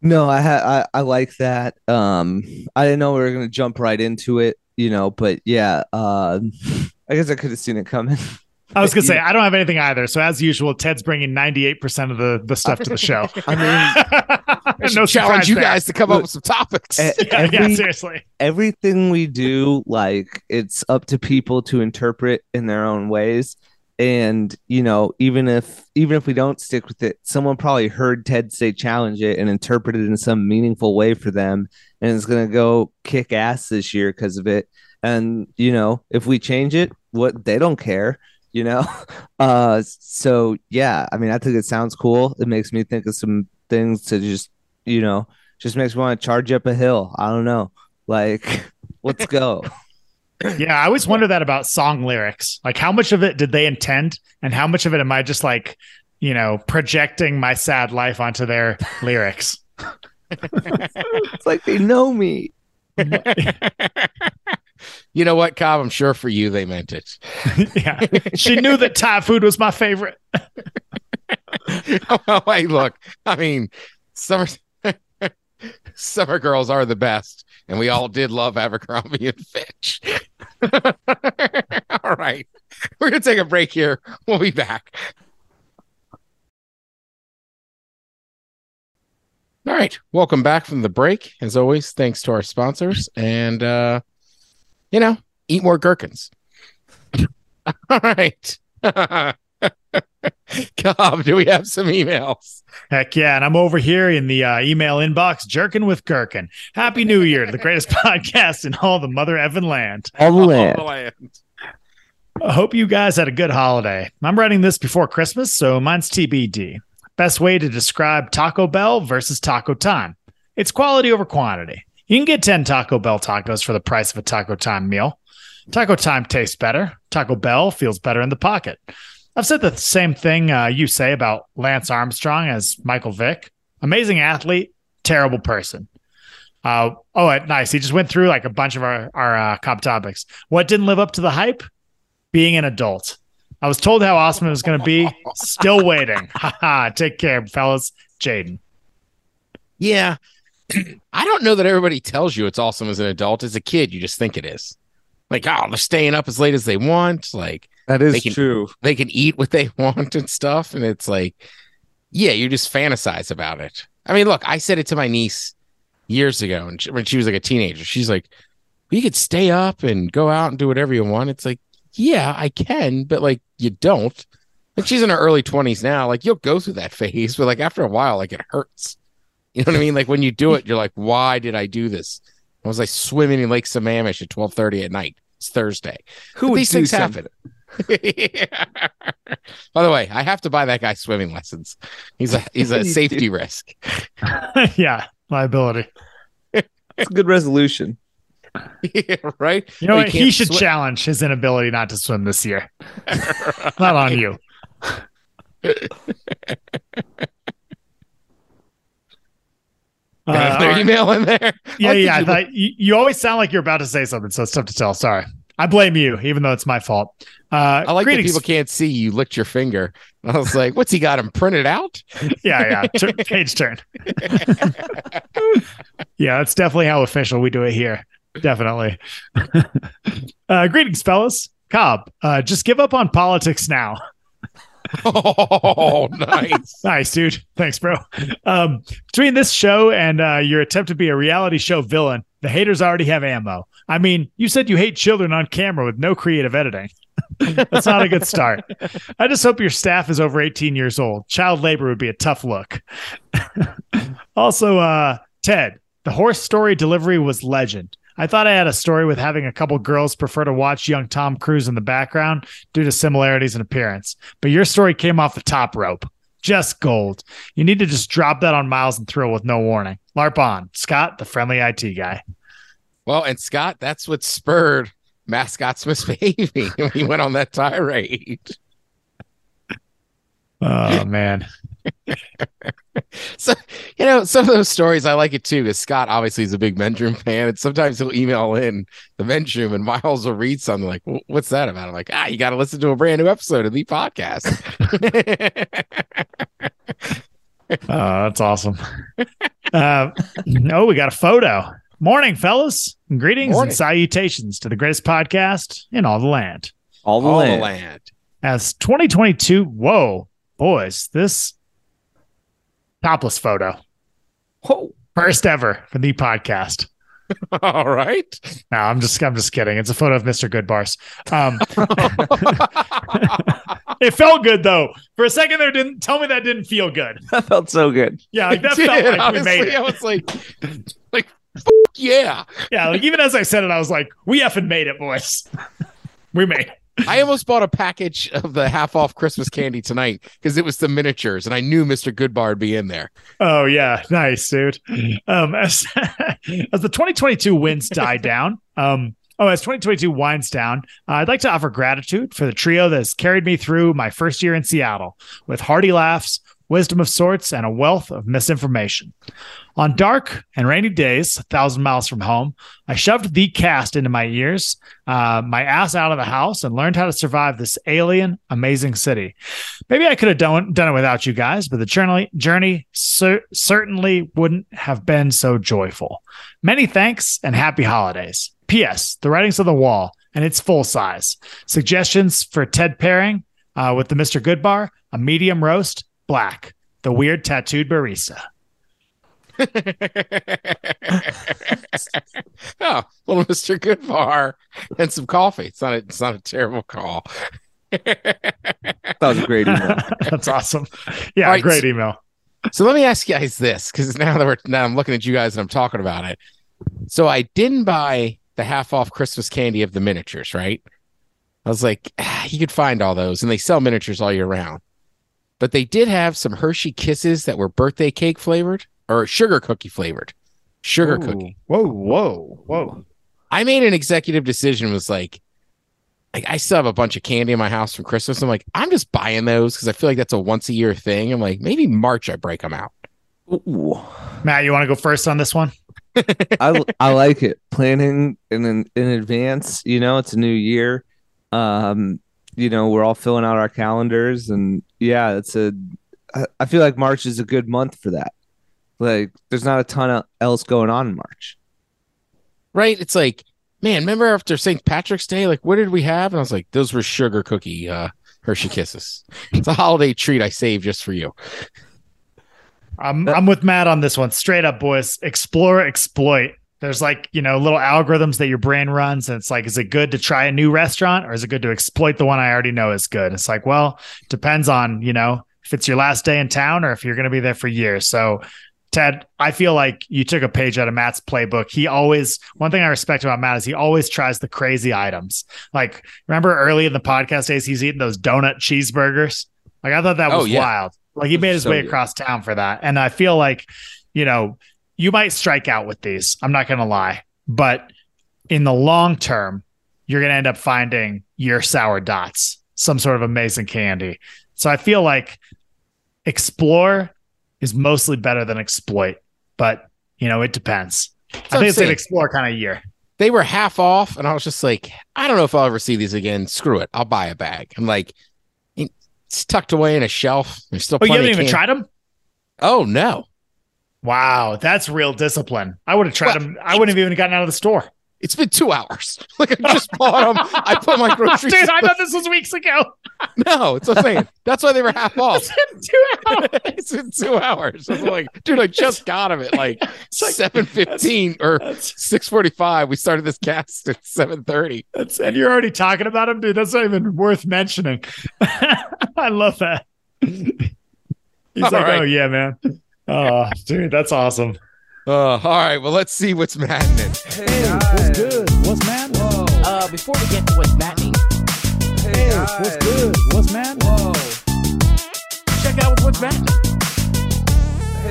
No, I had I, I like that. Um I didn't know we were gonna jump right into it, you know, but yeah, uh I guess I could have seen it coming. I was gonna say I don't have anything either. So as usual, Ted's bringing ninety eight percent of the the stuff to the show. I mean, I no challenge you there. guys to come up with some topics. eh, Yeah, yeah, seriously. everything we do, like it's up to people to interpret in their own ways. And you know, even if even if we don't stick with it, someone probably heard Ted say challenge it and interpret it in some meaningful way for them, and it's gonna go kick ass this year because of it. And you know, if we change it, what they don't care, you know. Uh, so yeah, I mean, I think it sounds cool. It makes me think of some things to just, you know, just makes me want to charge up a hill. I don't know, like, let's go. Yeah, I always wonder that about song lyrics. Like, how much of it did they intend, and how much of it am I just like, you know, projecting my sad life onto their lyrics? it's like they know me. You know what, Cobb? I'm sure for you they meant it. yeah, she knew that Thai food was my favorite. oh, hey, look, I mean, summer summer girls are the best, and we all did love Abercrombie and Fitch. all right, we're gonna take a break here. We'll be back. All right, welcome back from the break. As always, thanks to our sponsors, and uh, you know, eat more gherkins. all right. Cobb, do we have some emails? Heck yeah. And I'm over here in the uh, email inbox, jerking with Gherkin. Happy New Year to the greatest podcast in all the mother Evan land. All the land. the land. I hope you guys had a good holiday. I'm writing this before Christmas, so mine's TBD. Best way to describe Taco Bell versus Taco Time. It's quality over quantity. You can get 10 Taco Bell tacos for the price of a Taco Time meal. Taco Time tastes better. Taco Bell feels better in the pocket. I've said the same thing uh, you say about Lance Armstrong as Michael Vick. Amazing athlete, terrible person. Uh, oh, nice. He just went through like a bunch of our, our uh, comp topics. What didn't live up to the hype? Being an adult. I was told how awesome it was going to be. Still waiting. Take care, fellas. Jaden. Yeah. I don't know that everybody tells you it's awesome as an adult. As a kid, you just think it is. Like, oh, they're staying up as late as they want. Like, That is They can- true. they can eat what they want and stuff. And it's like, yeah, you just fantasize about it. I mean, look, I said it to my niece years ago and she, when she was like a teenager. She's like, you could stay up and go out and do whatever you want. It's like, yeah, I can, but like, you don't. Like, she's in her early 20s now. Like, you'll go through that phase, but like, after a while, like, it hurts. You know what I mean? Like, when you do it, you're like, why did I do this? I was like swimming in Lake Sammamish at 12:30 at night. It's Thursday. Who But would these do things something? happen. By the way, I have to buy that guy swimming lessons. He's a he's a safety risk. yeah, liability. It's a good resolution. Yeah, right? You know what? He should swim. challenge his inability not to swim this year. Not on you. Uh, another email in there. yeah, yeah. You- thought you, you always sound like you're about to say something, so it's tough to tell. Sorry. I blame you, even though it's my fault. Uh, I like that people can't see you licked your finger. I was like, what's he got him printed out? yeah, yeah. Tur- page turn. yeah, that's definitely how official we do it here. Definitely. uh, greetings, fellas. Cobb, uh, just give up on politics now. Oh, nice. Nice, dude. Thanks, bro. Um, between this show and uh, your attempt to be a reality show villain, the haters already have ammo. I mean, you said you hate children on camera with no creative editing. That's not a good start. I just hope your staff is over 18 years old. Child labor would be a tough look. also, uh, Ted, the horse story delivery was legend. I thought I had a story with having a couple girls prefer to watch young Tom Cruise in the background due to similarities in appearance, but your story came off the top rope. Just gold. You need to just drop that on Miles and Thrill with no warning. LARP on. Scott, the friendly IT guy. Well, and Scott, that's what spurred mascot's misbehaving when he went on that tirade. Oh, man. So, you know, some of those stories I like it too, because Scott obviously is a big men's room fan, and sometimes he'll email in the men's room, and Miles will read something like, "What's that about?" I'm like, "Ah, you got to listen to a brand new episode of the podcast." Oh, that's awesome. uh, oh, we got a photo. Morning, fellas. Greetings Morning. and salutations to the greatest podcast in all the land. All the All land. the land. As 2022, whoa, boys, this topless photo. Whoa. First ever for the podcast. All right. No, I'm just I'm just kidding. It's a photo of Mr. Goodbars. Um, it felt good though. For a second there didn't tell me that didn't feel good. That felt so good. Yeah, like that Dude, felt like we honestly, made it. I was like, like, "Fuck yeah. Yeah, like even as I said it, I was like, we effing made it, boys. we made it. I almost bought a package of the half off Christmas candy tonight because it was the miniatures, and I knew Mr. Goodbar would be in there. Oh yeah, nice, dude. Um, as, as the 2022 winds die down, um, oh, as 2022 winds down, uh, I'd like to offer gratitude for the trio that has carried me through my first year in Seattle with hearty laughs, wisdom of sorts, and a wealth of misinformation. On dark and rainy days, a thousand miles from home, I shoved the cast into my ears, uh, my ass out of the house, and learned how to survive this alien, amazing city. Maybe I could have done, done it without you guys, but the journey, journey cer- certainly wouldn't have been so joyful. Many thanks and happy holidays. P.S. The writing's on the wall, and it's full size. Suggestions for Ted pairing uh, with the Mr. Goodbar, a medium roast, black, the weird tattooed barista. oh, little Mr. Goodbar and some coffee. It's not a, it's not a terrible call. That was a great email. That's awesome. Yeah, All right, great so- email. So let me ask you guys this, because now that we're now I'm looking at you guys and I'm talking about it. So I didn't buy the half off Christmas candy of the miniatures, right? I was like, ah, you could find all those, and they sell miniatures all year round. But they did have some Hershey Kisses that were birthday cake flavored or sugar cookie flavored. sugar Ooh. cookie. Whoa, whoa, whoa. I made an executive decision. Was like, like I still have a bunch of candy in my house from Christmas. I'm like, I'm just buying those because I feel like that's a once a year thing. I'm like, maybe March I break them out. Ooh. Matt, you want to go first on this one? I I like it. Planning in in, in advance. You know, it's a new year. Um, you know, we're all filling out our calendars, and yeah, it's a. I feel like March is a good month for that. Like, there's not a ton of else going on in March. Right? It's like, man, remember after St. Patrick's Day, like what did we have? And I was like, those were sugar cookie uh Hershey Kisses. It's a holiday treat I saved just for you. I'm I'm with Matt on this one. Straight up, boys. Explore, exploit. There's like, you know, little algorithms that your brain runs. And it's like, is it good to try a new restaurant or is it good to exploit the one I already know is good? It's like, well, depends on, you know, if it's your last day in town or if you're going to be there for years. So, Ted, I feel like you took a page out of Matt's playbook. He always, one thing I respect about Matt is he always tries the crazy items. Like, remember early in the podcast days, he's eating those donut cheeseburgers? Like, I thought that Oh, was yeah. wild. Like, he made his So way good. across town for that. And I feel like, you know, you might strike out with these. I'm not going to lie. But in the long term, you're going to end up finding your sour dots, some sort of amazing candy. So I feel like explore is mostly better than exploit, but you know, it depends. I what I'm think it's an explore kind of year. They were half off, and I was just like, I don't know if I'll ever see these again. Screw it. I'll buy a bag. I'm like, it's tucked away in a shelf. There's still Oh, you haven't even tried them? Oh no. Wow, that's real discipline. I would have tried them. I wouldn't have even gotten out of the store. It's been two hours. Like I just bought them. I put my groceries. Dude, I thought this was weeks ago. no, it's what I'm saying. That's why they were half off. Two hours. it's in two hours. I was like, dude, I just got them at like seven fifteen or six forty five. We started this cast at seven thirty. that's, and you're already talking about him, dude. That's not even worth mentioning. I love that. He's All like, oh, right. oh yeah, man. Oh, dude, that's awesome. Uh, all right. Well, let's see what's maddening. Hey, What's good? What's man? Uh, before we get to what's maddening, Hey, what's good? What's man? check out what's maddening.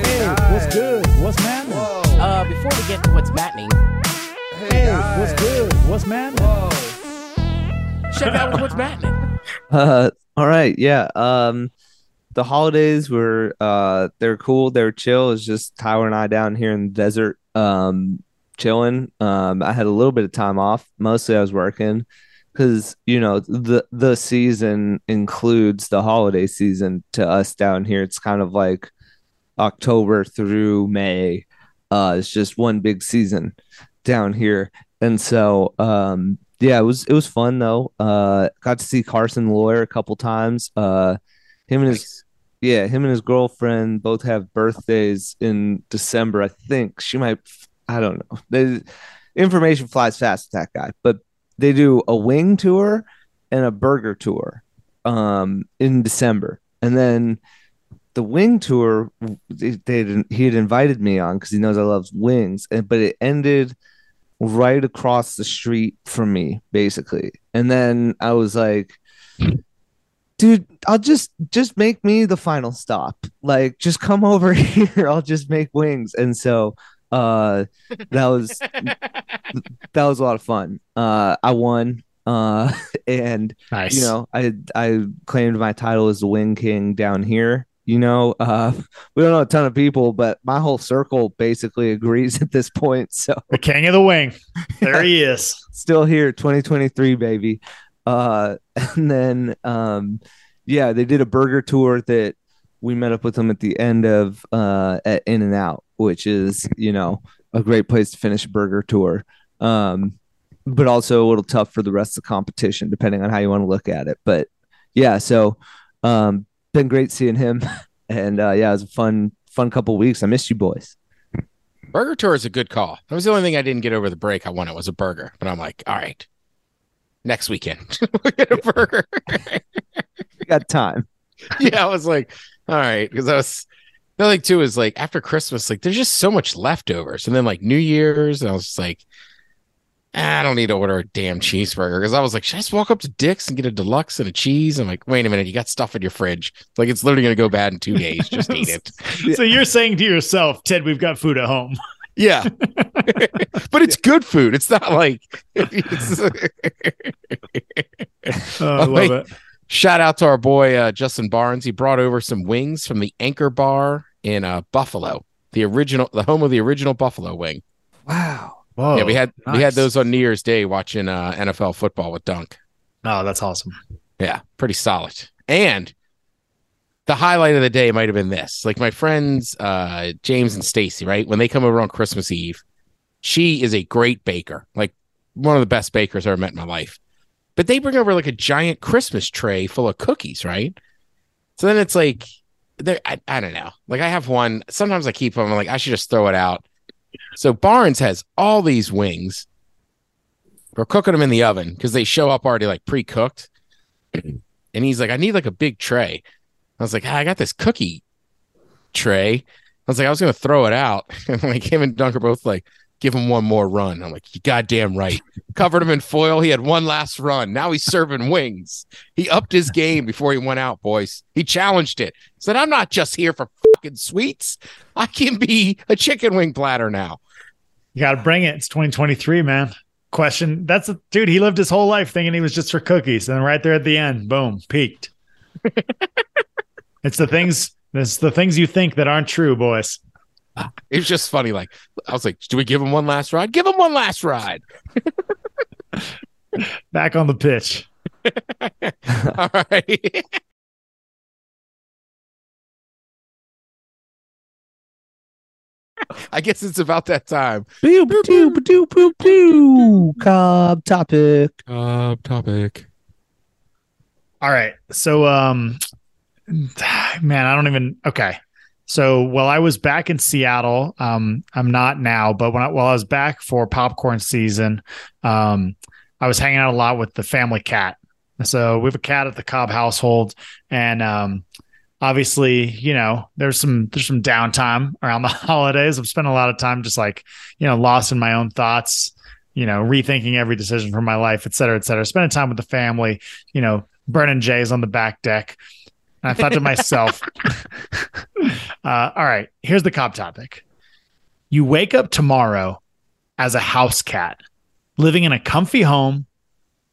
Hey, what's good? What's man? Uh, before we get to what's maddening, Hey, what's good? What's man? check out what's maddening. Uh, all right, yeah. Um, the holidays were uh, they're cool, they're chill. It's just Tyler and I down here in the desert, um, chilling. Um, I had a little bit of time off. Mostly I was working because you know the the season includes the holiday season to us down here. It's kind of like October through May. Uh, it's just one big season down here, and so um, yeah, it was it was fun though. Uh, got to see Carson Lawyer a couple times. Uh, him and his yeah, him and his girlfriend both have birthdays in December. I think she might. I don't know. Information flies fast with that guy, but they do a wing tour and a burger tour um, in December, and then the wing tour they, they he had invited me on because he knows I love wings, and but it ended right across the street from me, basically. And then I was like, dude, I'll just just make me the final stop. Like, just come over here. I'll just make wings. And so uh that was that was a lot of fun. Uh I won. Uh and Nice. you know, I I claimed my title as the Wing King down here. You know, uh, we don't know a ton of people, but my whole circle basically agrees at this point. So the king of the wing. There he is. still here, 2023, baby. Uh, and then, um, yeah, they did a burger tour that we met up with them at the end of uh, at In and Out, which is you know a great place to finish a burger tour. Um, but also a little tough for the rest of the competition, depending on how you want to look at it. But yeah, so um, been great seeing him, and uh, yeah, it was a fun fun couple weeks. I missed you boys. Burger tour is a good call. That was the only thing I didn't get over the break. I wanted was a burger, but I'm like, all right, next weekend we get a burger. We got time. yeah, I was like, all right, because I was the other thing too is like after Christmas, like there's just so much leftovers, and then like New Year's, and I was just like, "Ah, I don't need to order a damn cheeseburger because I was like, should I just walk up to Dick's and get a deluxe and a cheese? I'm like, wait a minute, you got stuff in your fridge, like it's literally gonna go bad in two days. Just eat it. So you're saying to yourself, Ted, we've got food at home. Yeah, but it's good food. It's not like. It's, Oh, I Oh, love wait. it. shout out to our boy uh, Justin Barnes. He brought over some wings from the Anchor Bar in uh, Buffalo, the original, the home of the original Buffalo wing. Wow. Whoa. yeah, we had we had those on New Year's Day watching uh, NFL football with Dunk. Oh, that's awesome. Yeah, pretty solid. And the highlight of the day might have been this. Like my friends uh James and Stacy, right? When they come over on Christmas Eve, she is a great baker. Like one of the best bakers I've ever met in my life. But they bring over like a giant Christmas tray full of cookies, right? So then it's like there I, I don't know. Like I have one, sometimes I keep them I'm like I should just throw it out. So Barnes has all these wings. We're cooking them in the oven because they show up already like pre-cooked. And he's like, I need like a big tray. I was like, ah, I got this cookie tray. I was like, I was gonna throw it out. And like him and Dunker both like, give him one more run. I'm like, you goddamn right. Covered him in foil. He had one last run. Now he's serving wings. He upped his game before he went out, boys. He challenged it. Said, I'm not just here for fucking sweets. I can be a chicken wing platter now. You got to bring it. It's 2023, man. Question. That's a dude. He lived his whole life thinking he was just for cookies, and right there at the end, boom, peaked. it's the things. It's the things you think that aren't true, boys. It's just funny. Like, I was like, do we give him one last ride? Give him one last ride. Back on the pitch. All right. I guess it's about that time. Pew, pew, pew, pew, pew. Cobb topic. Uh, topic. All right. So, um, man, I don't even. Okay. So while I was back in Seattle, um, I'm not now, but when I, while I was back for popcorn season, um, I was hanging out a lot with the family cat. So we have a cat at the Cobb household, and um, obviously, you know, there's some there's some downtime around the holidays. I'm spending a lot of time just like you know lost in my own thoughts, you know, rethinking every decision for my life, et cetera, et cetera. Spending time with the family, you know, burning J's on the back deck. And I thought to myself, uh, all right, here's the Cobb topic. You wake up tomorrow as a house cat, living in a comfy home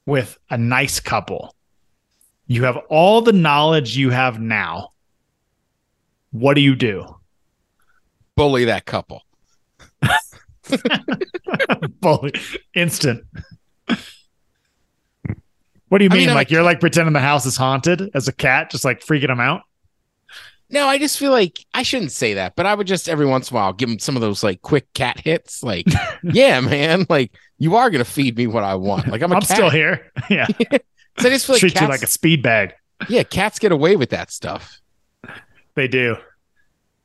with a nice couple. You have all the knowledge you have now. What do you do? Bully that couple. Bully, instant. What do you I mean? mean, I'm like you're like pretending the house is haunted as a cat, just like freaking them out? No, I just feel like I shouldn't say that, but I would just every once in a while give him some of those like quick cat hits. Like, yeah, man, like you are gonna feed me what I want. Like I'm a I'm cat. still here. Yeah. So I just feel like Treat cats, you like a speed bag. yeah, cats get away with that stuff. They do.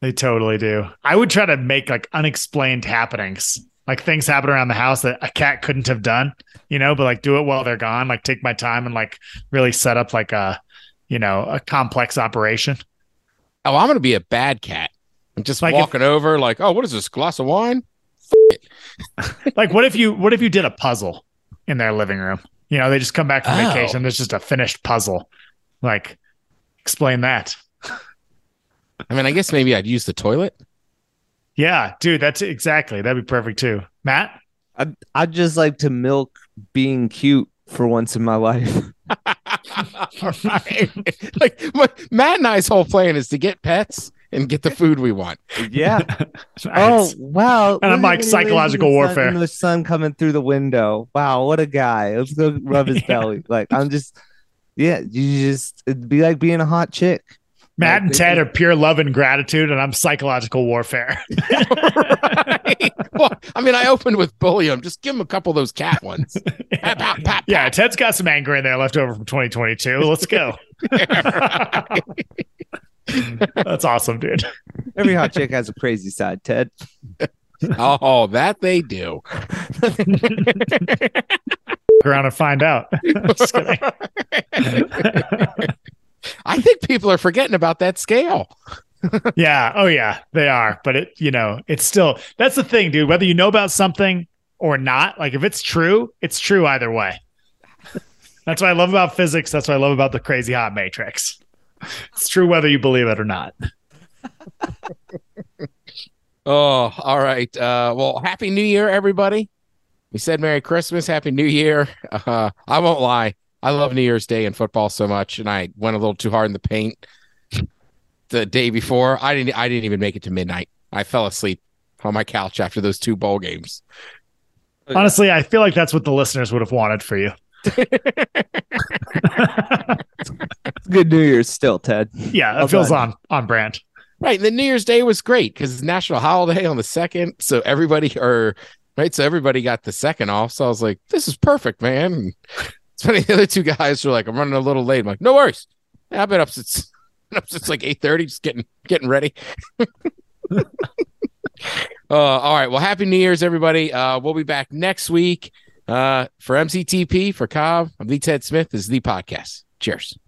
They totally do. I would try to make like unexplained happenings, like things happen around the house that a cat couldn't have done, you know, but like do it while they're gone, like take my time and like really set up like a, you know, a complex operation. Oh, I'm gonna be a bad cat. I'm just Like if- walking over, like, oh, what is this glass of wine? Like what if you what if you did a puzzle in their living room? You know, they just come back from Oh. vacation, there's just a finished puzzle. Like explain that. I mean, I guess maybe I'd use the toilet. Yeah, dude, that's exactly. That'd be perfect too. Matt? I'd, I'd just like to milk being cute for once in my life. All right. like my, Matt and I's whole plan is to get pets and get the food we want. Yeah. Oh wow! And I'm like psychological sun- warfare. The sun coming through the window. Wow, what a guy! Let's go rub his Yeah. belly. Like I'm just, yeah. You just it'd be like being a hot chick. Matt Like, and Ted are pure love and gratitude, and I'm psychological warfare. right? Well, I mean, I opened with bullium. Just give him a couple of those cat ones. Pap, pap, pap, yeah, Ted's got some anger in there left over from 2022. Let's go. That's awesome, dude. Every hot chick has a crazy side. Ted. oh, that they do. Go around and find out. I think people are forgetting about that scale. Yeah. Oh, yeah. They are. But it, you know, it's still, that's the thing, dude. Whether you know about something or not, like if it's true, it's true either way. That's what I love about physics. That's what I love about the crazy hot matrix. It's true whether you believe it or not. Oh, all right. Uh, well, happy New Year, everybody. We said Merry Christmas, Happy New Year. Uh, I won't lie. I love New Year's Day in football so much, and I went a little too hard in the paint the day before. I didn't. I didn't even make it to midnight. I fell asleep on my couch after those two bowl games. Honestly, I feel like that's what the listeners would have wanted for you. Good New Year's still, Ted. yeah, it Well feels done. on on brand. Right. The New Year's Day was great because it's national holiday on the second. So everybody or right. So everybody got the second off. So I was like, this is perfect, man. It's funny. The other two guys were like, I'm running a little late. I'm like, no worries. Yeah, I've been up since up since like 8:30, just getting getting ready. uh, all right. Well, happy New Year's, everybody. Uh, we'll be back next week. Uh, for MCTP, for Cobb, I'm the Ted Smith. This is the podcast. Cheers.